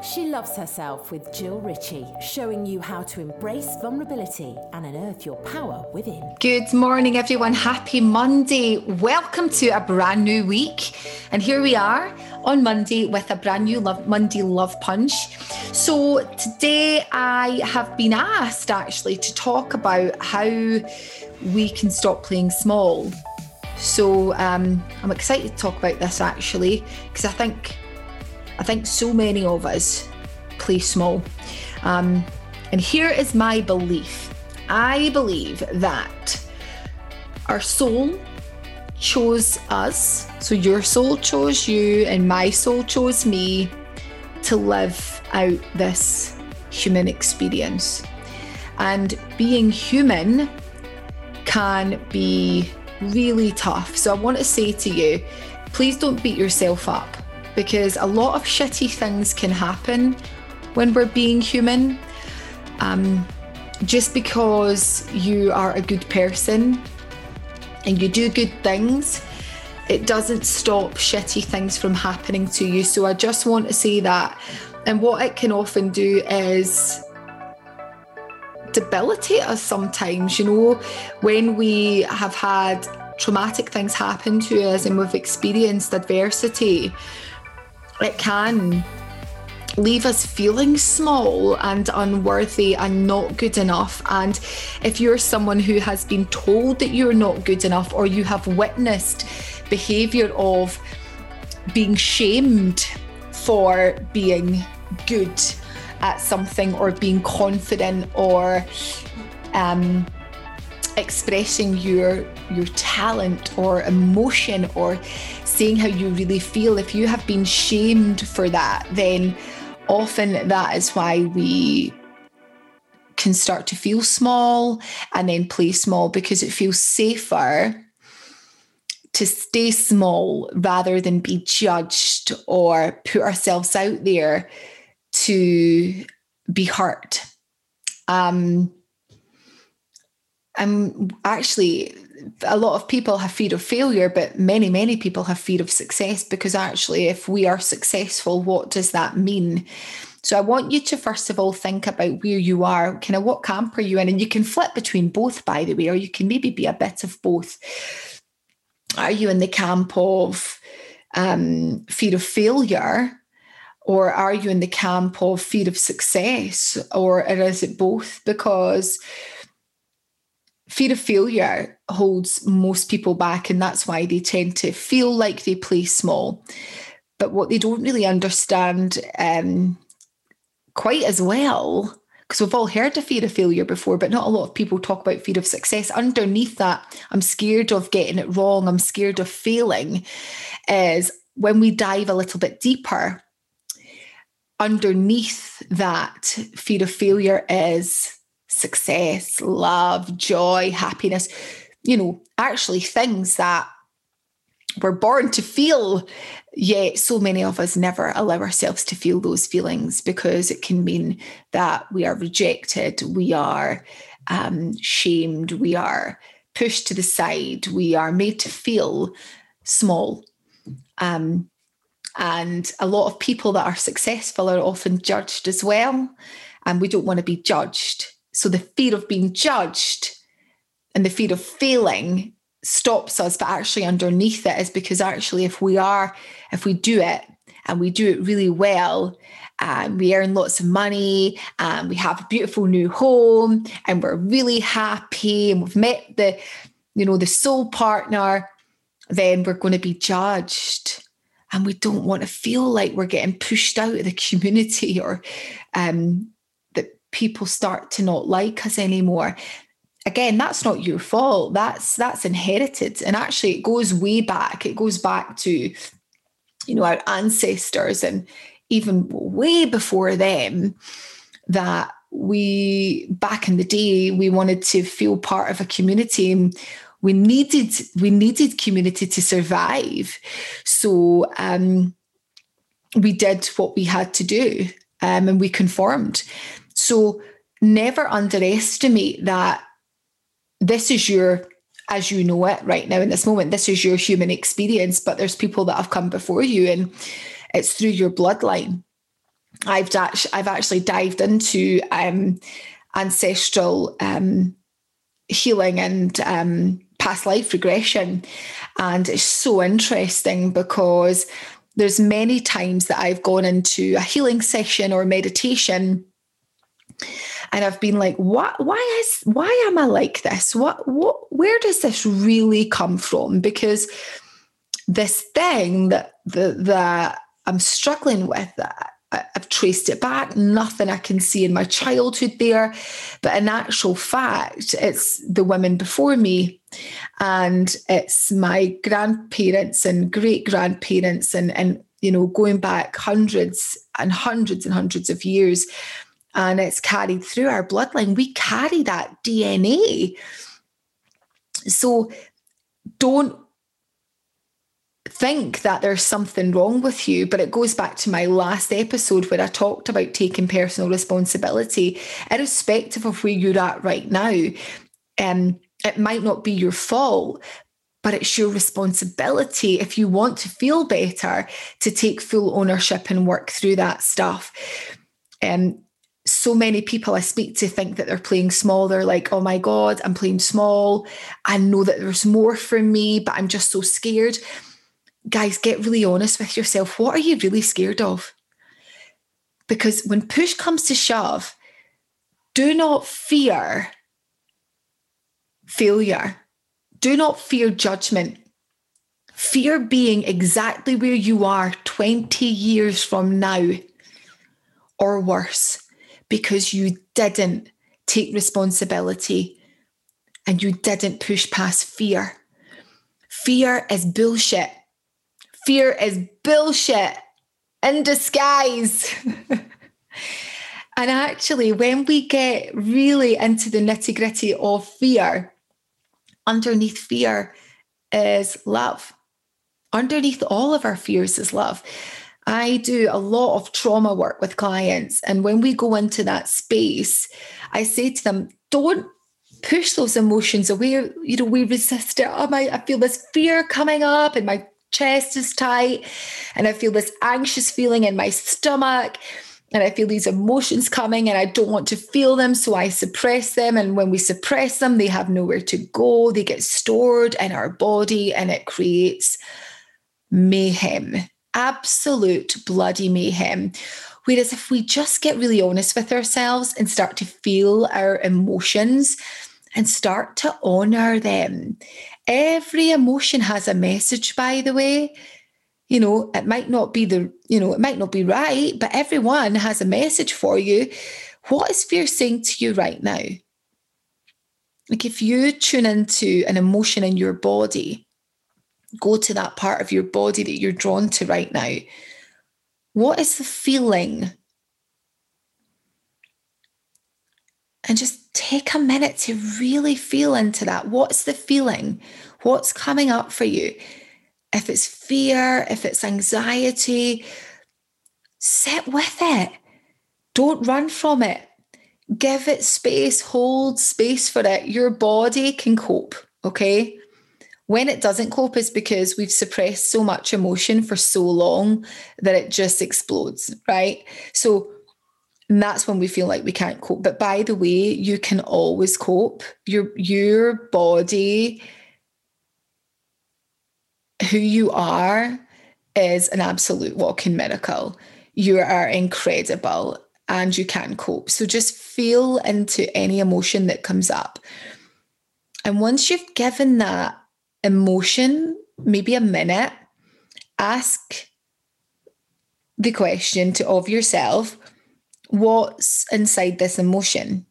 She loves herself with Jill Ritchie, showing you how to embrace vulnerability and unearth your power within. Good morning, everyone. Happy Monday. Welcome to a brand new week. And here we are on Monday with a brand new love, Monday Love Punch. So today I have been asked actually to talk about how we can stop playing small. So um, I'm excited to talk about this actually because I think I think so many of us play small. Um, and here is my belief I believe that our soul chose us. So your soul chose you, and my soul chose me to live out this human experience. And being human can be really tough. So I want to say to you, please don't beat yourself up because a lot of shitty things can happen when we're being human. Um, just because you are a good person and you do good things, it doesn't stop shitty things from happening to you. So I just want to say that. And what it can often do is debilitate us sometimes, you know, when we have had traumatic things happen to us and we've experienced adversity it can leave us feeling small and unworthy and not good enough. And if you're someone who has been told that you're not good enough or you have witnessed behavior of being shamed for being good at something or being confident or um, expressing your your talent or emotion or saying how you really feel. If you have been shamed for that then often that is why we can start to feel small and then play small because it feels safer to stay small rather than be judged or put ourselves out there to be hurt. Um, and actually a lot of people have fear of failure but many many people have fear of success because actually if we are successful what does that mean? So i want you to first of all think about where you are kind of what camp are you in? And you can flip between both by the way or you can maybe be a bit of both. Are you in the camp of um, fear of failure? Or are you in the camp of fear of success? Or is it both? Because fear of failure holds most people back, and that's why they tend to feel like they play small. But what they don't really understand um, quite as well, because we've all heard of fear of failure before, but not a lot of people talk about fear of success. Underneath that, I'm scared of getting it wrong, I'm scared of failing, is when we dive a little bit deeper. Underneath that fear of failure is success, love, joy, happiness, you know, actually things that we're born to feel. Yet, so many of us never allow ourselves to feel those feelings because it can mean that we are rejected, we are um, shamed, we are pushed to the side, we are made to feel small. Um, and a lot of people that are successful are often judged as well. And we don't want to be judged. So the fear of being judged and the fear of failing stops us, but actually underneath it is because actually, if we are, if we do it and we do it really well, and we earn lots of money and we have a beautiful new home and we're really happy and we've met the, you know, the soul partner, then we're going to be judged. And we don't want to feel like we're getting pushed out of the community or um, people start to not like us anymore. Again that's not your fault. That's that's inherited and actually it goes way back. It goes back to you know our ancestors and even way before them that we back in the day we wanted to feel part of a community and we needed we needed community to survive. So um, we did what we had to do um, and we conformed so never underestimate that this is your as you know it right now in this moment this is your human experience but there's people that have come before you and it's through your bloodline. I've I've actually dived into um, ancestral um, healing and um, past life regression, and it's so interesting because there's many times that I've gone into a healing session or meditation and I've been like, what why is why am I like this? What what where does this really come from? Because this thing that the that I'm struggling with that I've traced it back, nothing I can see in my childhood there. But in actual fact, it's the women before me and it's my grandparents and great grandparents and, and, you know, going back hundreds and hundreds and hundreds of years and it's carried through our bloodline. We carry that DNA. So don't think that there's something wrong with you, but it goes back to my last episode where I talked about taking personal responsibility, irrespective of where you're at right now. Um, it might not be your fault, but it's your responsibility if you want to feel better to take full ownership and work through that stuff. Um, so many people I speak to think that they're playing small. They're like, oh my God, I'm playing small. I know that there's more for me, but I'm just so scared. Guys, get really honest with yourself. What are you really scared of? Because when push comes to shove, do not fear failure. Do not fear judgment. Fear being exactly where you are 20 years from now or worse because you didn't take responsibility and you didn't push past fear. Fear is bullshit. Fear is bullshit in disguise. and actually, when we get really into the nitty gritty of fear, underneath fear is love. Underneath all of our fears is love. I do a lot of trauma work with clients. And when we go into that space, I say to them, don't push those emotions away. You know, we resist it. Oh, my, I feel this fear coming up and my chest is tight. And I feel this anxious feeling in my stomach. And I feel these emotions coming and I don't want to feel them. So I suppress them. And when we suppress them, they have nowhere to go. They get stored in our body and it creates mayhem absolute bloody mayhem. Whereas if we just get really honest with ourselves and start to feel our emotions and start to honor them, every emotion has a message, by the way. You know, it might not be the, you know, it might not be right, but everyone has a message for you. What is fear saying to you right now? Like if you tune into an emotion in your body, go to that part of your body that you're drawn to right now. What is the feeling? And just take a minute to really feel into that. What's the feeling? What's coming up for you? If it's fear, if it's anxiety, sit with it. Don't run from it. Give it space, hold space for it. Your body can cope, okay? When it doesn't cope is because we've suppressed so much emotion for so long that it just explodes, right? So that's when we feel like we can't cope. But by the way, you can always cope. Your your body, who you are, is an absolute walking miracle. You are incredible and you can cope. So just feel into any emotion that comes up. And once you've given that emotion, maybe a minute, ask the question to of yourself, what's inside this emotion?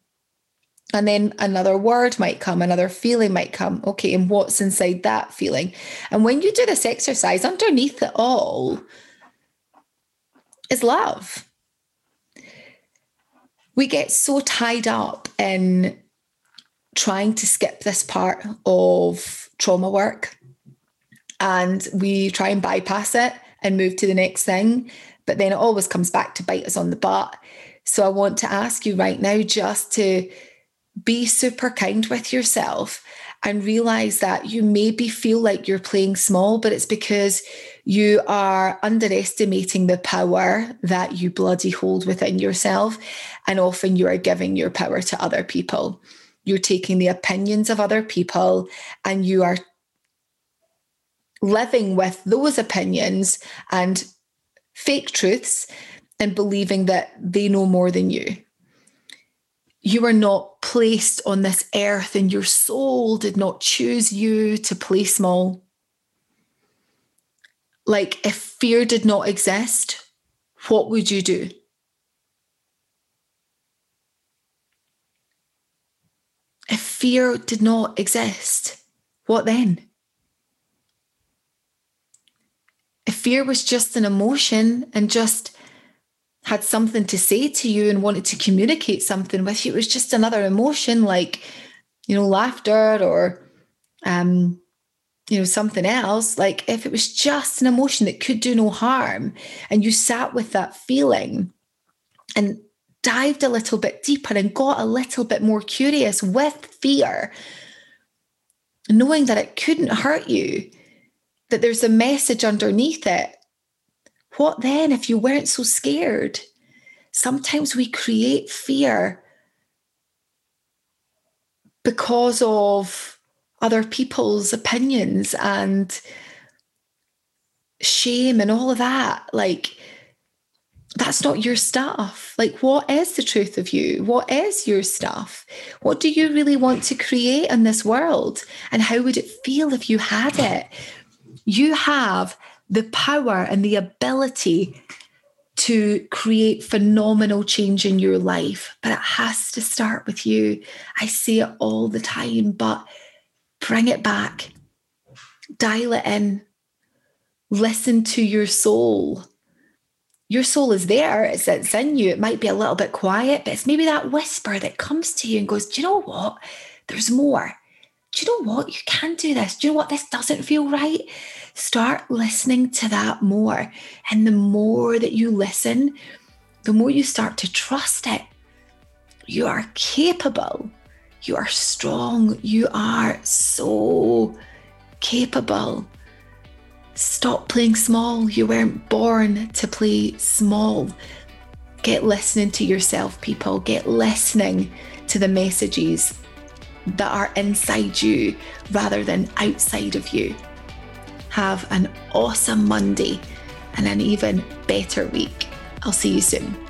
And then another word might come, another feeling might come. Okay, and what's inside that feeling? And when you do this exercise, underneath it all is love. We get so tied up in trying to skip this part of trauma work and we try and bypass it and move to the next thing. But then it always comes back to bite us on the butt. So I want to ask you right now just to be super kind with yourself and realize that you maybe feel like you're playing small, but it's because you are underestimating the power that you bloody hold within yourself. And often you are giving your power to other people. You're taking the opinions of other people and you are living with those opinions and fake truths and believing that they know more than you. You are not placed on this earth, and your soul did not choose you to play small. Like, if fear did not exist, what would you do? If fear did not exist, what then? If fear was just an emotion and just had something to say to you and wanted to communicate something with you, it was just another emotion like, you know, laughter or, um, you know, something else. Like if it was just an emotion that could do no harm and you sat with that feeling and dived a little bit deeper and got a little bit more curious with fear, knowing that it couldn't hurt you, that there's a message underneath it. What then if you weren't so scared? Sometimes we create fear because of other people's opinions and shame and all of that. Like, that's not your stuff. Like, what is the truth of you? What is your stuff? What do you really want to create in this world? And how would it feel if you had it? You have the power and the ability to create phenomenal change in your life, but it has to start with you. I say it all the time, but bring it back, dial it in, listen to your soul. Your soul is there, it's, it's in you. It might be a little bit quiet, but it's maybe that whisper that comes to you and goes, Do you know what? There's more. Do you know what? You can do this. Do you know what? This doesn't feel right. Start listening to that more. And the more that you listen, the more you start to trust it. You are capable. You are strong. You are so capable. Stop playing small. You weren't born to play small. Get listening to yourself, people. Get listening to the messages that are inside you rather than outside of you. Have an awesome Monday and an even better week. I'll see you soon.